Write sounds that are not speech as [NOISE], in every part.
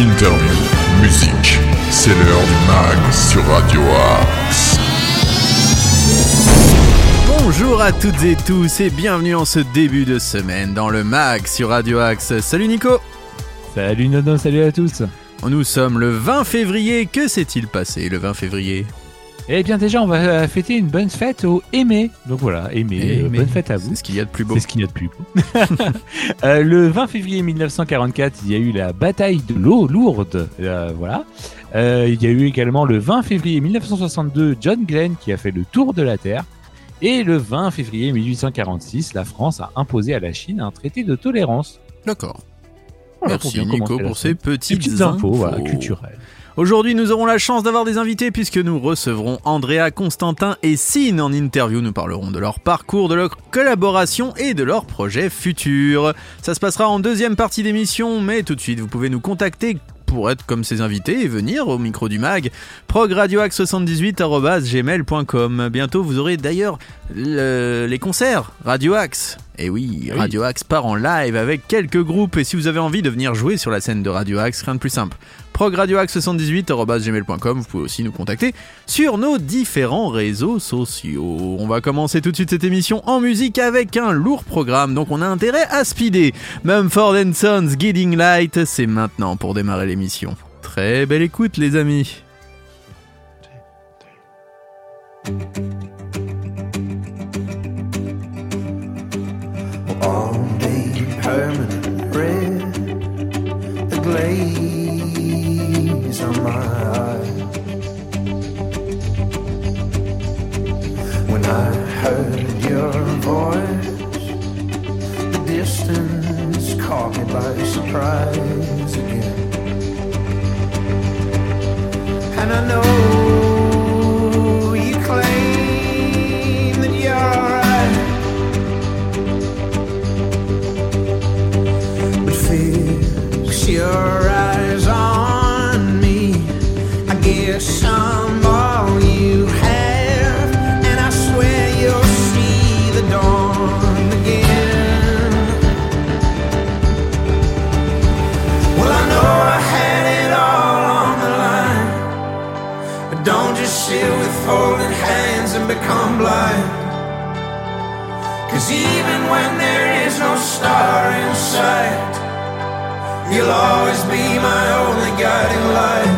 interview, musique. C'est l'heure du mag sur Radio Axe. Bonjour à toutes et tous et bienvenue en ce début de semaine dans le mag sur Radio Axe. Salut Nico Salut Nono, salut à tous Nous sommes le 20 février, que s'est-il passé le 20 février? Eh bien déjà on va euh, fêter une bonne fête au Aimé. Donc voilà, Aimé, euh, Aimé. bonne fête à vous. C'est ce qu'il y a de plus beau. C'est ce qu'il y a de plus beau. [LAUGHS] Euh, le 20 février 1944, il y a eu la bataille de l'eau lourde. euh, voilà. Euh, il y a eu également le 20 février 1962, John Glenn qui a fait le tour de la Terre. Et le 20 février 1846, la France a imposé à la Chine un traité de tolérance. D'accord. Voilà, pour Merci bien Nico pour ces petites, Petites infos, voilà, culturelles. Aujourd'hui, nous aurons la chance d'avoir des invités puisque nous recevrons Andrea, Constantin et Sine en interview. Nous parlerons de leur parcours, de leur collaboration et de leurs projets futurs. Ça se passera en deuxième partie d'émission, mais tout de suite, vous pouvez nous contacter pour être comme ces invités et venir au micro du mag progradioaxe78@gmail.com. Bientôt, vous aurez d'ailleurs le- les concerts Radio Axe. Et oui, Oui. Radio Axe part en live avec quelques groupes et si vous avez envie de venir jouer sur la scène de Radio Axe, rien de plus simple progradioaxe78.gmail.com. Vous pouvez aussi nous contacter sur nos différents réseaux sociaux. On va commencer tout de suite cette émission en musique avec un lourd programme, donc on a intérêt à speeder. Mumford Sons Guiding Light, c'est maintenant pour démarrer l'émission. Très belle écoute les amis. Again. And I know you claim that you're right. But fix your always be my only guiding light.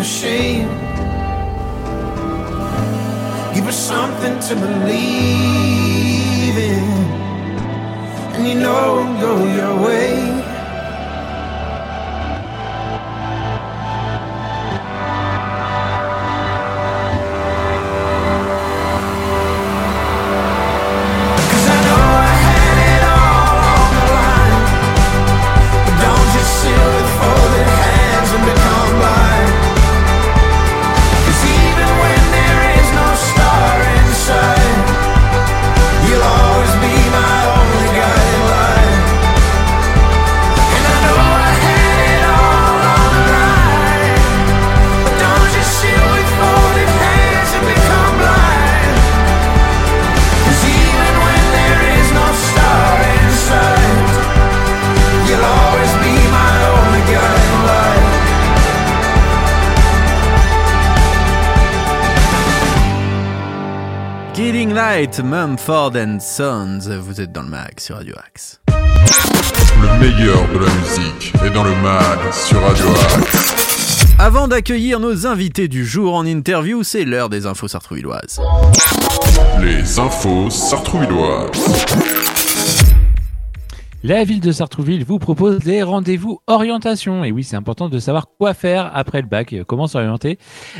Ashamed. Give us something to believe Night, Mumford and Sons. Vous êtes dans le mag sur Radio Axe. Le meilleur de la musique est dans le mag sur Radio Axe. Avant d'accueillir nos invités du jour en interview, c'est l'heure des infos sartrouvilloises. Les infos sartrouvilloises. La ville de Sartrouville vous propose des rendez-vous orientation. Et oui, c'est important de savoir quoi faire après le bac, euh, comment s'orienter?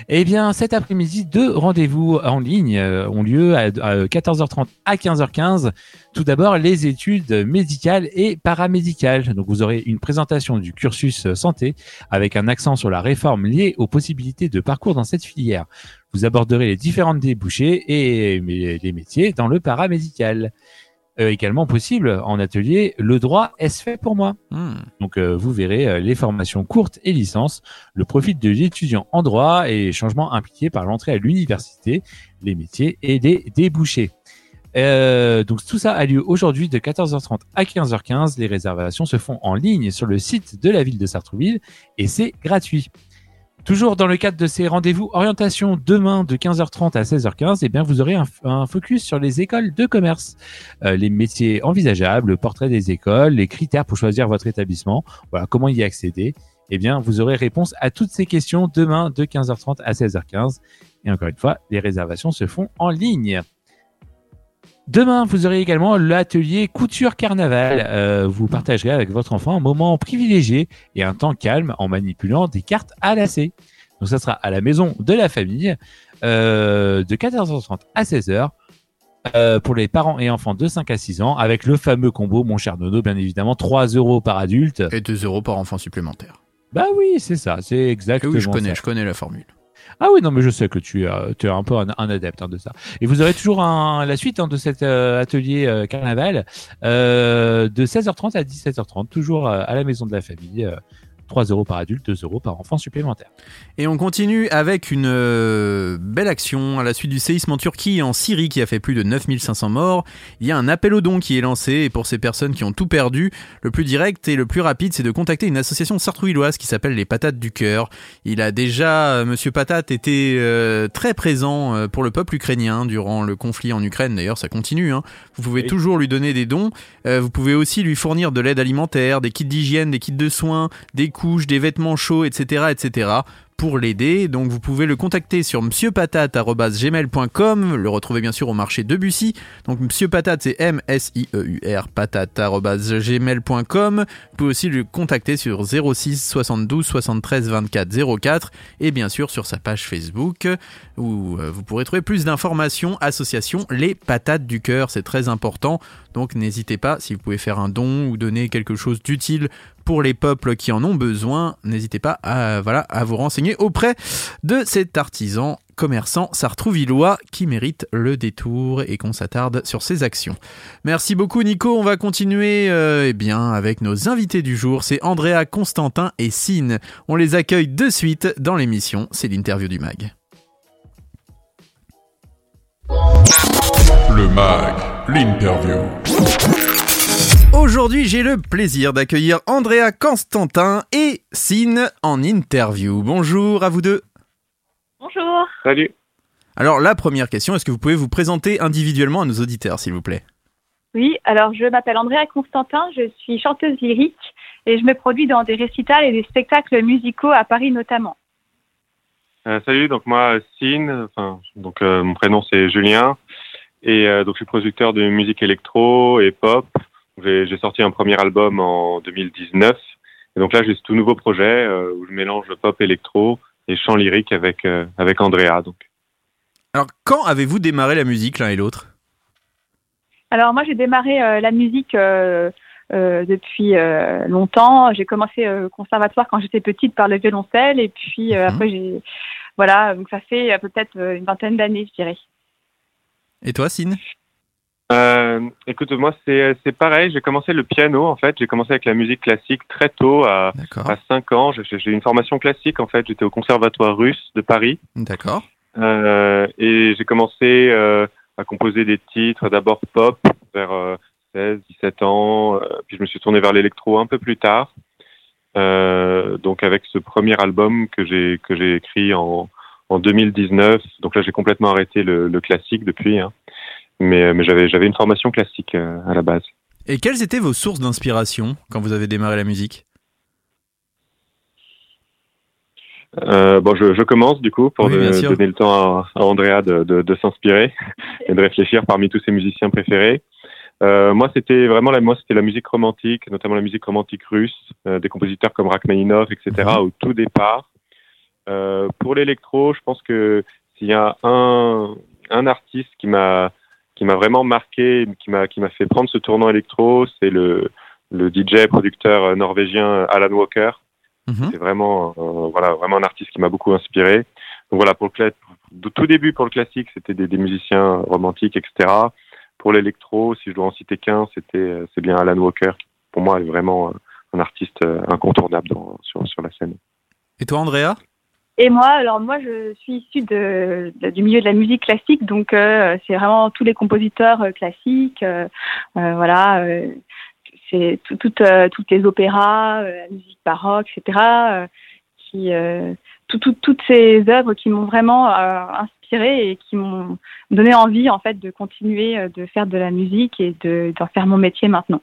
Eh bien, cet après-midi, deux rendez-vous en ligne euh, ont lieu à 14h30 à 15h15. Tout d'abord, les études médicales et paramédicales. Donc, vous aurez une présentation du cursus santé avec un accent sur la réforme liée aux possibilités de parcours dans cette filière. Vous aborderez les différentes débouchés et les métiers dans le paramédical. Euh, également possible en atelier le droit est fait pour moi. Hmm. Donc euh, vous verrez euh, les formations courtes et licences, le profil de l'étudiant en droit et les changements impliqués par l'entrée à l'université, les métiers et les débouchés. Euh, donc tout ça a lieu aujourd'hui de 14h30 à 15h15. Les réservations se font en ligne sur le site de la ville de Sartrouville et c'est gratuit. Toujours dans le cadre de ces rendez-vous orientation demain de 15h30 à 16h15, eh bien vous aurez un, focus sur les écoles de commerce, Euh, les métiers envisageables, le portrait des écoles, les critères pour choisir votre établissement, voilà comment y accéder. Eh bien vous aurez réponse à toutes ces questions demain de 15h30 à 16h15. Et encore une fois, les réservations se font en ligne. Demain, vous aurez également l'atelier couture carnaval. Euh, vous partagerez avec votre enfant un moment privilégié et un temps calme en manipulant des cartes à lacets. Donc ça sera à la maison de la famille euh, de 14h30 à 16h euh, pour les parents et enfants de 5 à 6 ans avec le fameux combo, mon cher Nono, bien évidemment, 3 euros par adulte. Et 2 euros par enfant supplémentaire. Bah oui, c'est ça, c'est exactement oui, je connais, ça. je connais la formule. Ah oui, non, mais je sais que tu, es- tu es un peu un, un adepte hein, de ça. Et vous aurez toujours un, la suite hein, de cet euh, atelier euh, carnaval euh, de 16h30 à 17h30, toujours euh, à la maison de la famille. Euh, 3 euros par adulte, 2 euros par enfant supplémentaire. Et on continue avec une euh, belle action à la suite du séisme en Turquie et en Syrie qui a fait plus de 9500 morts. Il y a un appel aux dons qui est lancé et pour ces personnes qui ont tout perdu, le plus direct et le plus rapide c'est de contacter une association sartrouilloise qui s'appelle les Patates du Cœur. Il a déjà, euh, Monsieur Patate, été euh, très présent pour le peuple ukrainien durant le conflit en Ukraine. D'ailleurs, ça continue. hein. Vous pouvez Oui. toujours lui donner des dons. Euh, vous pouvez aussi lui fournir de l'aide alimentaire, des kits d'hygiène, des kits de soins, des des vêtements chauds, etc., etc. Pour l'aider, donc vous pouvez le contacter sur monsieurpatate@gmail.com, le retrouver bien sûr au marché de Bussy. Donc Monsieur Patate c'est M S I E U R patate@gmail.com. Vous pouvez aussi le contacter sur 06 72 73 24 04 et bien sûr sur sa page Facebook où euh, vous pourrez trouver plus d'informations. Association Les Patates du Cœur, c'est très important. Donc n'hésitez pas, si vous pouvez faire un don ou donner quelque chose d'utile pour les peuples qui en ont besoin, n'hésitez pas à, voilà, à vous renseigner auprès de cet artisan commerçant sartrouvillois qui mérite le détour et qu'on s'attarde sur ses actions. Merci beaucoup Nico, on va continuer euh, eh bien, avec nos invités du jour, c'est Andrea, Constantin et Sine. On les accueille de suite dans l'émission, c'est l'interview du mag. Le mag, l'interview. Aujourd'hui, j'ai le plaisir d'accueillir Andrea Constantin et Sine en interview. Bonjour à vous deux. Bonjour. Salut. Alors, la première question, est-ce que vous pouvez vous présenter individuellement à nos auditeurs, s'il vous plaît? Oui, alors je m'appelle Andrea Constantin, je suis chanteuse lyrique et je me produis dans des récitals et des spectacles musicaux à Paris notamment. Euh, salut, donc moi, Sine, enfin, donc euh, mon prénom c'est Julien, et euh, donc je suis producteur de musique électro et pop. J'ai sorti un premier album en 2019, et donc là j'ai ce tout nouveau projet euh, où je mélange pop électro et chant lyrique avec euh, avec Andrea. Donc Alors, quand avez-vous démarré la musique l'un et l'autre? Alors moi j'ai démarré euh, la musique euh, euh, depuis euh, longtemps. J'ai commencé euh, au conservatoire quand j'étais petite par le violoncelle et puis euh, Mhm. après j'ai voilà donc ça fait peut-être une vingtaine d'années je dirais. Et toi, Sine Euh, écoute, moi c'est c'est pareil. J'ai commencé le piano en fait. J'ai commencé avec la musique classique très tôt à à 5 ans. J'ai une formation classique en fait. J'étais au conservatoire russe de Paris. D'accord. Euh, et j'ai commencé euh, à composer des titres d'abord pop vers euh, 16, 17 ans, euh, puis je me suis tourné vers l'électro un peu plus tard. Euh, donc avec ce premier album que j'ai que j'ai écrit en en 2019. Donc là j'ai complètement arrêté le, le classique depuis. Hein. Mais, mais j'avais, j'avais une formation classique euh, à la base. Et quelles étaient vos sources d'inspiration quand vous avez démarré la musique? Euh, bon, je, je commence du coup pour Oui, de- donner le temps à, à Andrea de, de, de s'inspirer [LAUGHS] et de réfléchir parmi tous ses musiciens préférés. Euh, moi, c'était vraiment la, moi, c'était la musique romantique, notamment la musique romantique russe, euh, des compositeurs comme Rachmaninoff, etc. Mhm. Au tout départ. Euh, pour l'électro, je pense que s'il y a un, un artiste qui m'a qui m'a vraiment marqué, qui m'a qui m'a fait prendre ce tournant électro, c'est le le DJ producteur euh, norvégien Alan Walker. Mhm. C'est vraiment, euh, voilà, vraiment un artiste qui m'a beaucoup inspiré. Donc voilà, pour le tout début pour le classique, c'était des, des musiciens romantiques, etc. Pour l'électro, si je dois en citer qu'un, c'était, euh, c'est bien Alan Walker, qui pour moi est vraiment euh, un artiste euh, incontournable dans, sur, sur la scène. Et toi, Andrea? Et moi, alors moi, je suis issue de, du milieu de la musique classique, donc euh, c'est vraiment tous les compositeurs euh, classiques, euh, euh, voilà, euh, c'est tout, tout, toutes les opéras, la musique baroque, etc. qui, tout- tout- toutes ces œuvres qui m'ont vraiment inspirée et qui m'ont donné envie en fait de continuer de faire de la musique et de d'en faire mon métier maintenant.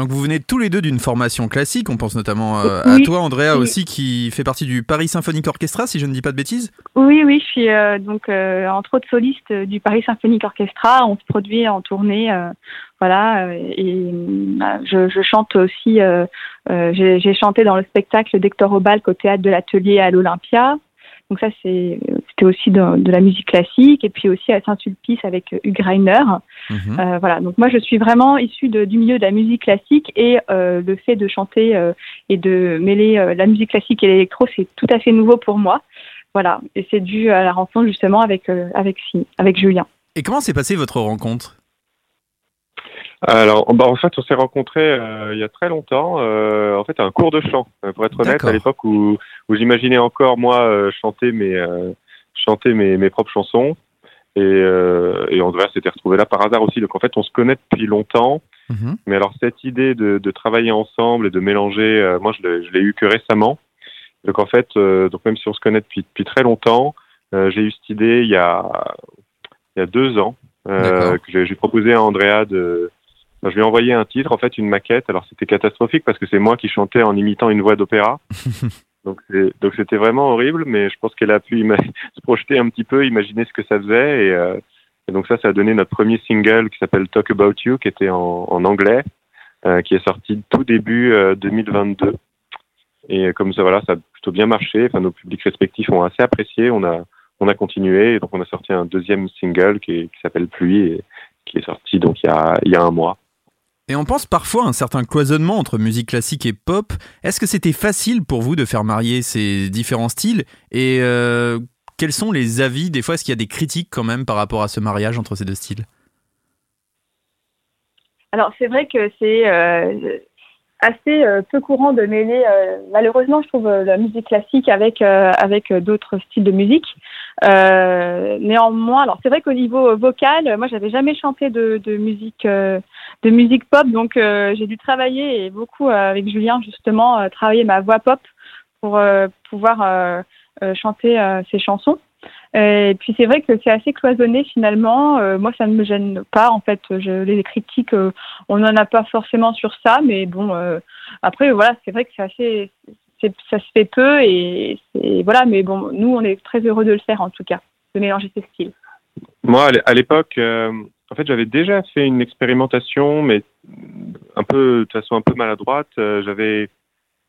Donc vous venez tous les deux d'une formation classique, on pense notamment euh, à toi Andrea Oui. aussi qui fait partie du Paris Symphonic Orchestra si je ne dis pas de bêtises. Oui, oui, je suis euh, donc euh, entre autres soliste du Paris Symphonic Orchestra. On se produit en tournée, voilà, et je, je chante aussi. J'ai chanté dans le spectacle d'Hector Obalk au théâtre de l'Atelier à l'Olympia. Donc ça, c'est c'était aussi de, de la musique classique, et puis aussi à Saint-Sulpice avec Hugh Greiner. Mhm. Euh, voilà, donc moi je suis vraiment issue de- du milieu de la musique classique et euh, le fait de chanter euh, et de mêler euh, la musique classique et l'électro, c'est tout à fait nouveau pour moi. Voilà, et c'est dû à la rencontre justement avec euh, avec Si- avec Julien. Et comment s'est passée votre rencontre? Alors, bah, en fait, on s'est rencontrés euh, il y a très longtemps, euh, en fait, à un cours de chant, euh, pour être honnête, D'accord. à l'époque où, où j'imaginais encore, moi, euh, chanter, mes, euh, chanter mes, mes propres chansons. Et, euh, et Andrea s'était retrouvé là par hasard aussi. Donc, en fait, on se connaît depuis longtemps. Mhm. Mais alors, cette idée de, de travailler ensemble et de mélanger, moi, je l'ai eu que récemment. Donc, en fait, donc même si on se connaît depuis, depuis très longtemps, j'ai eu cette idée il y a, il y a deux ans, euh, que j'ai j'ai proposé à Andrea de. enfin, je lui ai envoyé un titre, en fait, une maquette. Alors, c'était catastrophique parce que c'est moi qui chantais en imitant une voix d'opéra. [LAUGHS] donc, c'était vraiment horrible, mais je pense qu'elle a pu [LAUGHS] se projeter un petit peu, imaginer ce que ça faisait. Et, euh, et donc, ça, ça a donné notre premier single qui s'appelle Talk About You, qui était en, en anglais, euh, qui est sorti tout début euh, 2022. Et comme ça, voilà, ça a plutôt bien marché. Enfin, nos publics respectifs ont assez apprécié. On a, on a continué. Et donc, on a sorti un deuxième single qui, qui s'appelle Pluie et qui est sorti donc il y a, il y a un mois. Et on pense parfois à un certain cloisonnement entre musique classique et pop. Est-ce que c'était facile pour vous de faire marier ces différents styles? Et euh, quels sont les avis? Des fois, est-ce qu'il y a des critiques quand même par rapport à ce mariage entre ces deux styles? Alors c'est vrai que c'est euh, assez euh, peu courant de mêler, malheureusement je trouve la musique classique avec avec d'autres styles de musique. Euh, néanmoins, alors c'est vrai qu'au niveau vocal, euh, moi j'avais jamais chanté de, de musique euh, de musique pop, donc euh, j'ai dû travailler et beaucoup euh, avec Julien justement euh, travailler ma voix pop pour euh, pouvoir euh, euh, chanter euh, ces chansons. Et puis c'est vrai que c'est assez cloisonné finalement. Euh, moi, ça ne me gêne pas. En fait, je, les critiques, euh, on n'en a pas forcément sur ça, mais bon. euh, après, voilà, c'est vrai que c'est assez, ça se fait peu et voilà. Mais bon, nous, on est très heureux de le faire en tout cas, de mélanger ces styles. Moi, à l'é- à l'époque, euh, en fait, j'avais déjà fait une expérimentation, mais un peu, de façon un peu maladroite. Euh, j'avais,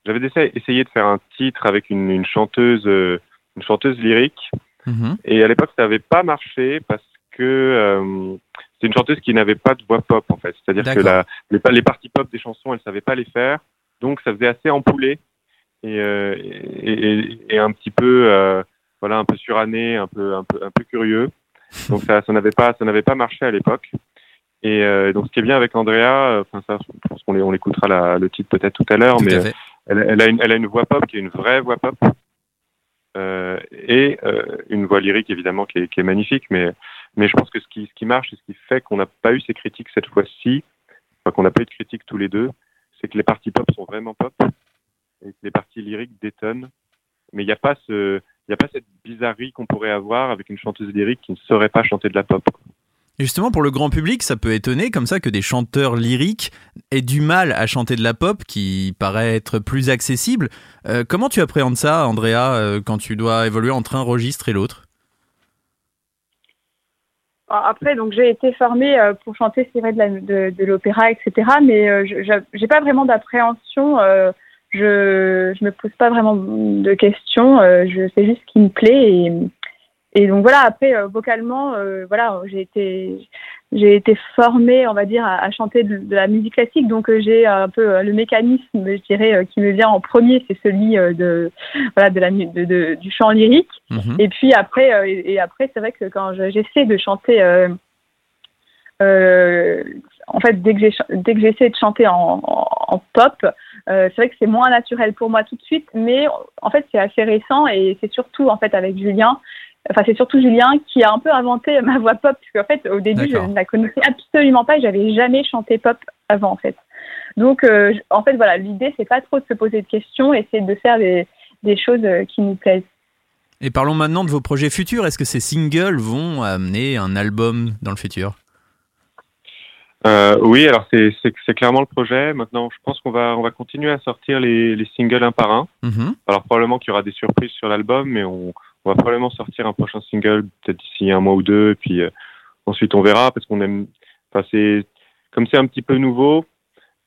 j'avais essayé, essayé de faire un titre avec une, une chanteuse, euh, une chanteuse lyrique. Mhm. Et à l'époque, ça n'avait pas marché parce que euh, c'est une chanteuse qui n'avait pas de voix pop, en fait. C'est-à-dire que la, les, pa- les parties pop des chansons, elle savait pas les faire. Donc, ça faisait assez empoulé et, euh, et, et- et un petit peu, euh, voilà, un peu suranné, un peu, un peu, un peu curieux. Donc, ça, ça n'avait pas, ça n'avait pas marché à l'époque. Et euh, donc, ce qui est bien avec Andrea, euh, enfin ça, je pense qu'on on l'écoutera la- le titre peut-être tout à l'heure, mais à elle, elle a une, elle a une voix pop qui est une vraie voix pop euh, et euh, une voix lyrique évidemment qui est, qui est magnifique. Mais, mais je pense que ce qui, ce qui marche et ce qui fait qu'on n'a pas eu ces critiques cette fois-ci, enfin, qu'on n'a pas eu de critiques tous les deux, c'est que les parties pop sont vraiment pop et les parties lyriques détonnent. Mais il n'y a pas ce, il n'y a pas cette bizarrerie qu'on pourrait avoir avec une chanteuse lyrique qui ne saurait pas chanter de la pop. Et justement, pour le grand public, ça peut étonner comme ça que des chanteurs lyriques aient du mal à chanter de la pop qui paraît être plus accessible. Euh, comment tu appréhendes ça, Andrea, euh, quand tu dois évoluer entre un registre et l'autre? Après, donc j'ai été formée euh, pour chanter, c'est vrai, de, l'opéra, etc. Mais je je- j'ai pas vraiment d'appréhension. euh, je je me pose pas vraiment de questions. euh, je sais juste ce qui me plaît et et donc voilà. Après, euh, vocalement, euh, voilà, j'ai été j'ai été formée, on va dire, à, à chanter de, de la musique classique. Donc euh, j'ai un peu euh, le mécanisme, je dirais, euh, qui me vient en premier, c'est celui de voilà de la de, de- du chant lyrique. Mhm. Et puis après, et, et après, c'est vrai que quand je- j'essaie de chanter, en fait, dès que j'essaie de chanter en, en, en pop, euh, c'est vrai que c'est moins naturel pour moi tout de suite, mais en fait, c'est assez récent et c'est surtout en fait avec Julien. Enfin, c'est surtout Julien qui a un peu inventé ma voix pop, parce qu'en fait, au début, je ne la connaissais absolument pas, et j'avais jamais chanté pop avant, en fait. Donc, euh, en fait, voilà, l'idée, c'est pas trop de se poser de questions, et c'est de faire des, des choses euh, qui nous plaisent. Et parlons maintenant de vos projets futurs. Est-ce que ces singles vont amener un album dans le futur? Euh, oui, alors c'est c'est c'est clairement le projet. Maintenant, je pense qu'on va on va continuer à sortir les, les singles un par un. Mhm. Alors probablement qu'il y aura des surprises sur l'album, mais on, on va probablement sortir un prochain single peut-être d'ici un mois ou deux, et puis euh, ensuite on verra parce qu'on aime. Enfin c'est comme c'est un petit peu nouveau.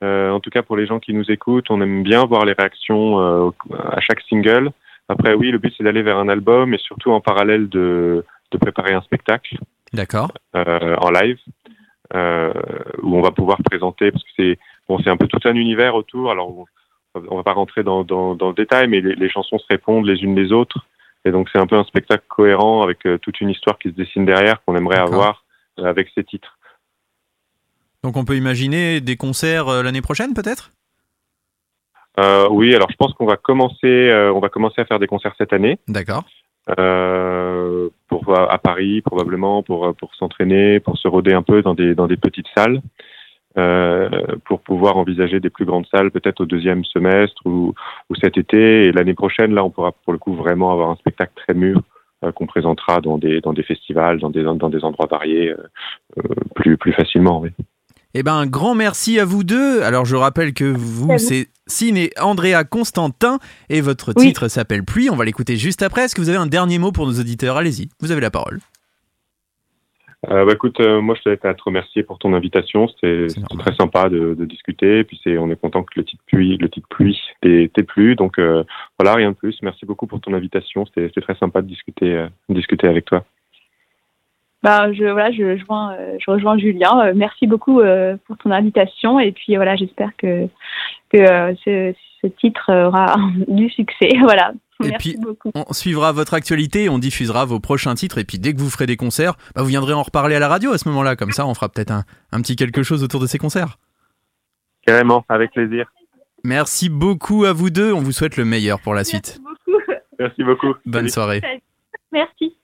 euh, en tout cas pour les gens qui nous écoutent, on aime bien voir les réactions à chaque single. Après oui, le but c'est d'aller vers un album et surtout en parallèle de de préparer un spectacle D'accord. en live où on va pouvoir présenter parce que c'est bon c'est un peu tout un univers autour alors on, on va pas rentrer dans, dans, dans le détail mais les, les chansons se répondent les unes les autres et donc c'est un peu un spectacle cohérent avec euh, toute une histoire qui se dessine derrière qu'on aimerait avoir euh, avec ces titres. Donc on peut imaginer des concerts euh, l'année prochaine peut-être? Euh, oui alors je pense qu'on va commencer euh, on va commencer à faire des concerts cette année. D'accord. Euh, pour à Paris probablement pour pour s'entraîner, pour se roder un peu dans des dans des petites salles, euh, pour pouvoir envisager des plus grandes salles peut-être au deuxième semestre ou, ou cet été et l'année prochaine là on pourra pour le coup vraiment avoir un spectacle très mûr euh, qu'on présentera dans des dans des festivals, dans des dans des endroits variés euh, euh, plus plus facilement. Oui. Eh ben, un grand merci à vous deux. Alors, je rappelle que vous, c'est Cine et Andrea Constantin, et votre Oui. titre s'appelle Pluie. On va l'écouter juste après. Est-ce que vous avez un dernier mot pour nos auditeurs? Allez-y, vous avez la parole. Euh, bah, écoute, euh, moi je tenais à te remercier pour ton invitation. C'était très sympa de, de discuter. Et puis c'est, on est content que le titre pluie, le titre pluie t'ait plu. Donc euh, voilà, rien de plus. Merci beaucoup pour ton invitation. C'était très sympa de discuter, euh, de discuter avec toi. Bah, je, voilà, je, rejoins, euh, je rejoins Julien. Euh, merci beaucoup euh, pour ton invitation. Et puis voilà, j'espère que, que ce, ce titre aura [LAUGHS] du succès. [LAUGHS] Voilà. Et merci puis- beaucoup. On suivra votre actualité, on diffusera vos prochains titres, et puis dès que vous ferez des concerts, bah, vous viendrez en reparler à la radio à ce moment-là. Comme ça, on fera peut-être un, un petit quelque chose autour de ces concerts. Carrément, avec plaisir. Merci beaucoup à vous deux. On vous souhaite le meilleur pour la suite. Merci beaucoup. Merci beaucoup. Bonne Salut. soirée. Merci.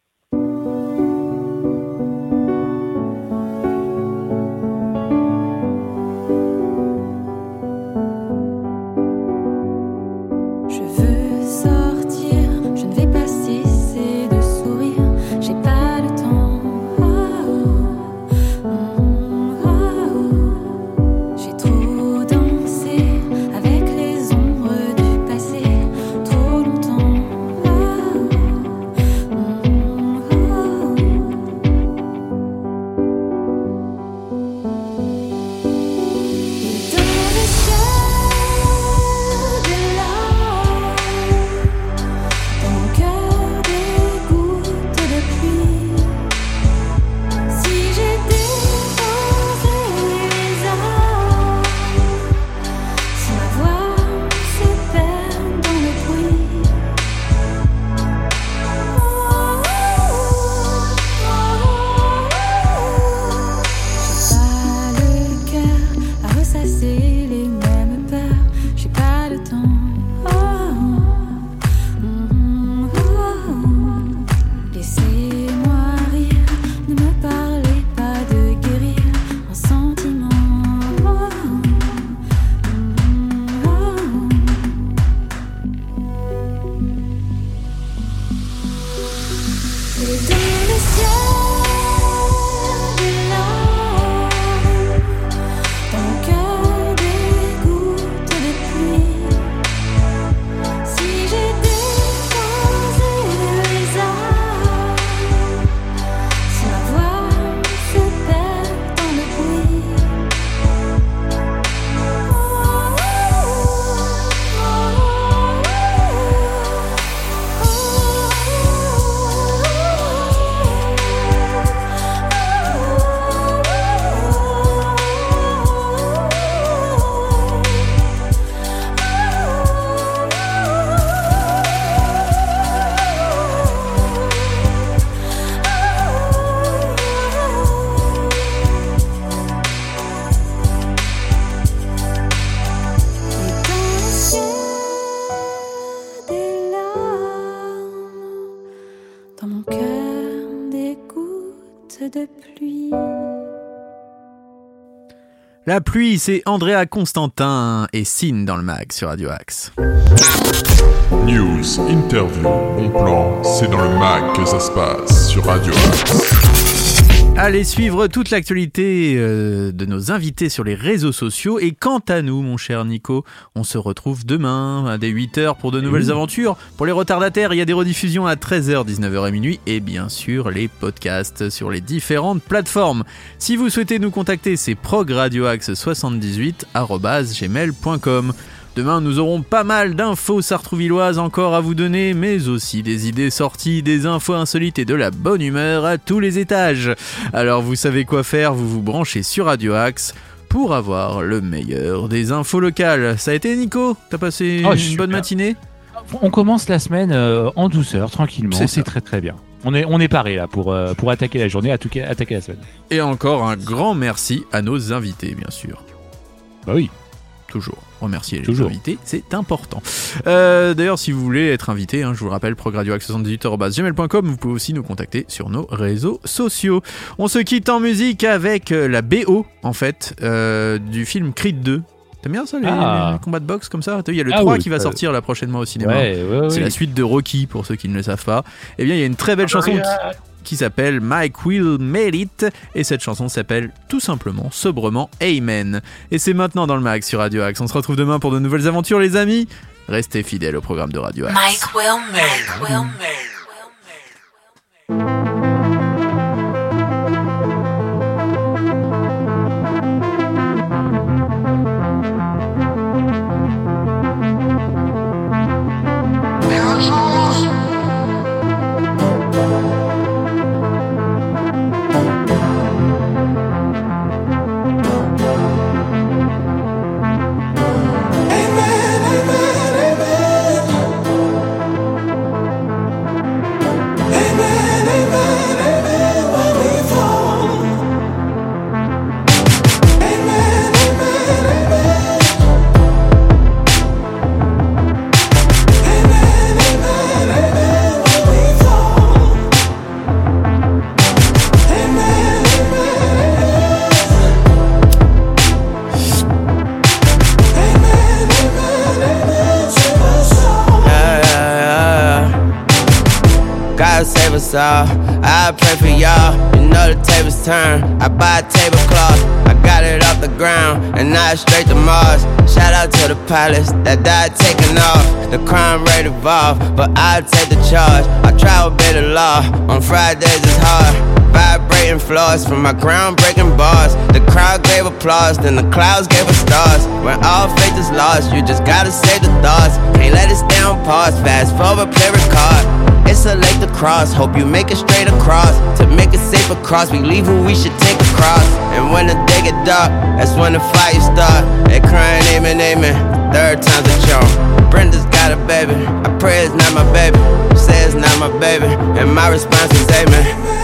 De pluie. La pluie, c'est Andrea Constantin et Sin dans le mag sur Radio Axe. News, interview, bon plan, c'est dans le mag que ça se passe sur Radio Axe. Allez suivre toute l'actualité euh, de nos invités sur les réseaux sociaux. Et quant à nous, mon cher Nico, on se retrouve demain à dès 8h pour de nouvelles aventures. Pour les retardataires, il y a des rediffusions à 13h, 19h et minuit. Et bien sûr, les podcasts sur les différentes plateformes. Si vous souhaitez nous contacter, c'est progradioaxe78.gmail.com. Demain, nous aurons pas mal d'infos sartrouvilloises encore à vous donner, mais aussi des idées sorties, des infos insolites et de la bonne humeur à tous les étages. Alors vous savez quoi faire, vous vous branchez sur Radio Axe pour avoir le meilleur des infos locales. Ça a été Nico T'as passé Oh, une super. bonne matinée? On commence la semaine euh, en douceur, tranquillement. C'est très très bien. On est, on est paré là pour, euh, pour attaquer la journée, attaquer la semaine. Et encore un grand merci à nos invités, bien sûr. Bah oui. Toujours. Remercier les Toujours. invités, c'est important. Euh, D'ailleurs, si vous voulez être invité, hein, je vous le rappelle, progradioaxe78.gmail.com, vous pouvez aussi nous contacter sur nos réseaux sociaux. On se quitte en musique avec euh, la BO, en fait, euh, du film Creed 2. T'aimes bien ça, les, Ah. les combats de boxe comme ça? Il y a le Ah 3 oui, qui va sortir là prochainement au cinéma. Ouais, ouais, ouais. C'est la suite de Rocky, pour ceux qui ne le savent pas. Eh bien, il y a une très belle chanson qui, qui s'appelle Mike Will Made It, et cette chanson s'appelle tout simplement, sobrement, Amen. Et c'est maintenant dans le mag sur Radio Axe. On se retrouve demain pour de nouvelles aventures, les amis. Restez fidèles au programme de Radio Axe. Mike will Mike will Yeah, but I take the charge. I try to obey the law. On Fridays it's hard. Vibrating floors from my groundbreaking bars. The crowd gave applause, then the clouds gave us stars. When all faith is lost, you just gotta save the thoughts. Can't let stay on pause. Fast forward, play record. It's a lake to cross. Hope you make it straight across. To make it safe across, we leave who we should take across. And when the day get dark, that's when the fire start. They crying, amen, amen. Third time's a charm. Brenda's got a baby. I pray it's not my baby. Say it's not my baby. And my response is amen.